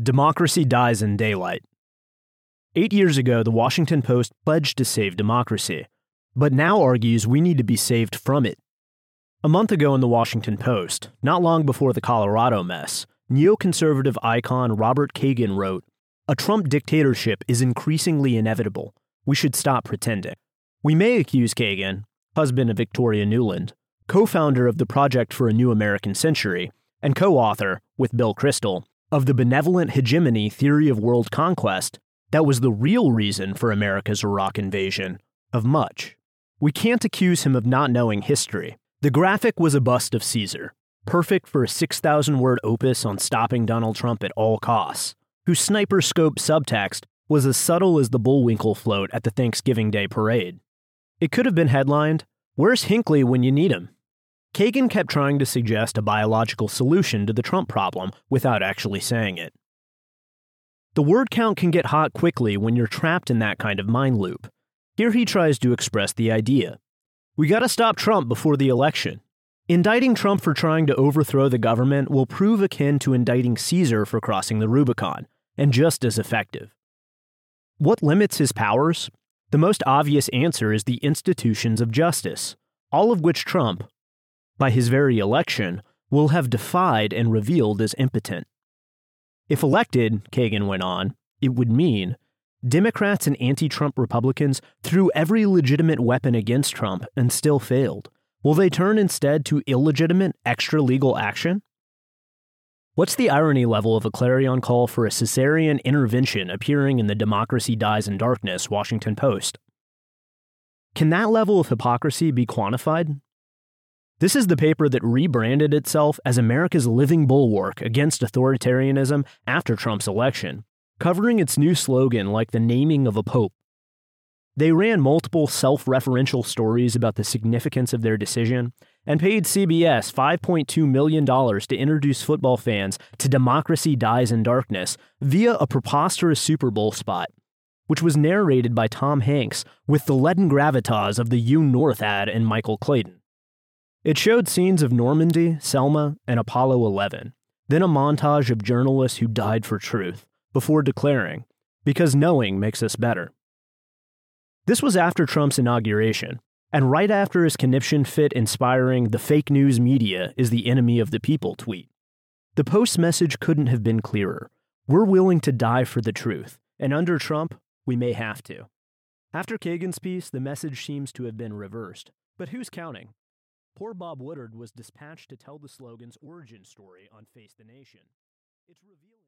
Democracy dies in daylight. Eight years ago, the Washington Post pledged to save democracy, but now argues we need to be saved from it. A month ago in the Washington Post, not long before the Colorado mess, neoconservative icon Robert Kagan wrote A Trump dictatorship is increasingly inevitable. We should stop pretending. We may accuse Kagan, husband of Victoria Nuland, co founder of the Project for a New American Century, and co author, with Bill Kristol, of the benevolent hegemony theory of world conquest that was the real reason for America's Iraq invasion, of much. We can't accuse him of not knowing history. The graphic was a bust of Caesar, perfect for a 6,000 word opus on stopping Donald Trump at all costs, whose sniper scope subtext was as subtle as the Bullwinkle float at the Thanksgiving Day parade. It could have been headlined, Where's Hinckley when you need him? Kagan kept trying to suggest a biological solution to the Trump problem without actually saying it. The word count can get hot quickly when you're trapped in that kind of mind loop. Here he tries to express the idea. We gotta stop Trump before the election. Indicting Trump for trying to overthrow the government will prove akin to indicting Caesar for crossing the Rubicon, and just as effective. What limits his powers? The most obvious answer is the institutions of justice, all of which Trump, by his very election, will have defied and revealed as impotent. If elected, Kagan went on, it would mean Democrats and anti Trump Republicans threw every legitimate weapon against Trump and still failed. Will they turn instead to illegitimate extra legal action? What's the irony level of a clarion call for a Caesarean intervention appearing in the Democracy Dies in Darkness Washington Post? Can that level of hypocrisy be quantified? This is the paper that rebranded itself as America's living bulwark against authoritarianism after Trump's election, covering its new slogan like the naming of a pope. They ran multiple self referential stories about the significance of their decision and paid CBS $5.2 million to introduce football fans to Democracy Dies in Darkness via a preposterous Super Bowl spot, which was narrated by Tom Hanks with the leaden gravitas of the U North ad and Michael Clayton. It showed scenes of Normandy, Selma, and Apollo 11, then a montage of journalists who died for truth, before declaring, because knowing makes us better. This was after Trump's inauguration, and right after his conniption fit inspiring the fake news media is the enemy of the people tweet. The Post's message couldn't have been clearer. We're willing to die for the truth, and under Trump, we may have to. After Kagan's piece, the message seems to have been reversed. But who's counting? Poor Bob Woodward was dispatched to tell the slogan's origin story on Face the Nation. It's revealed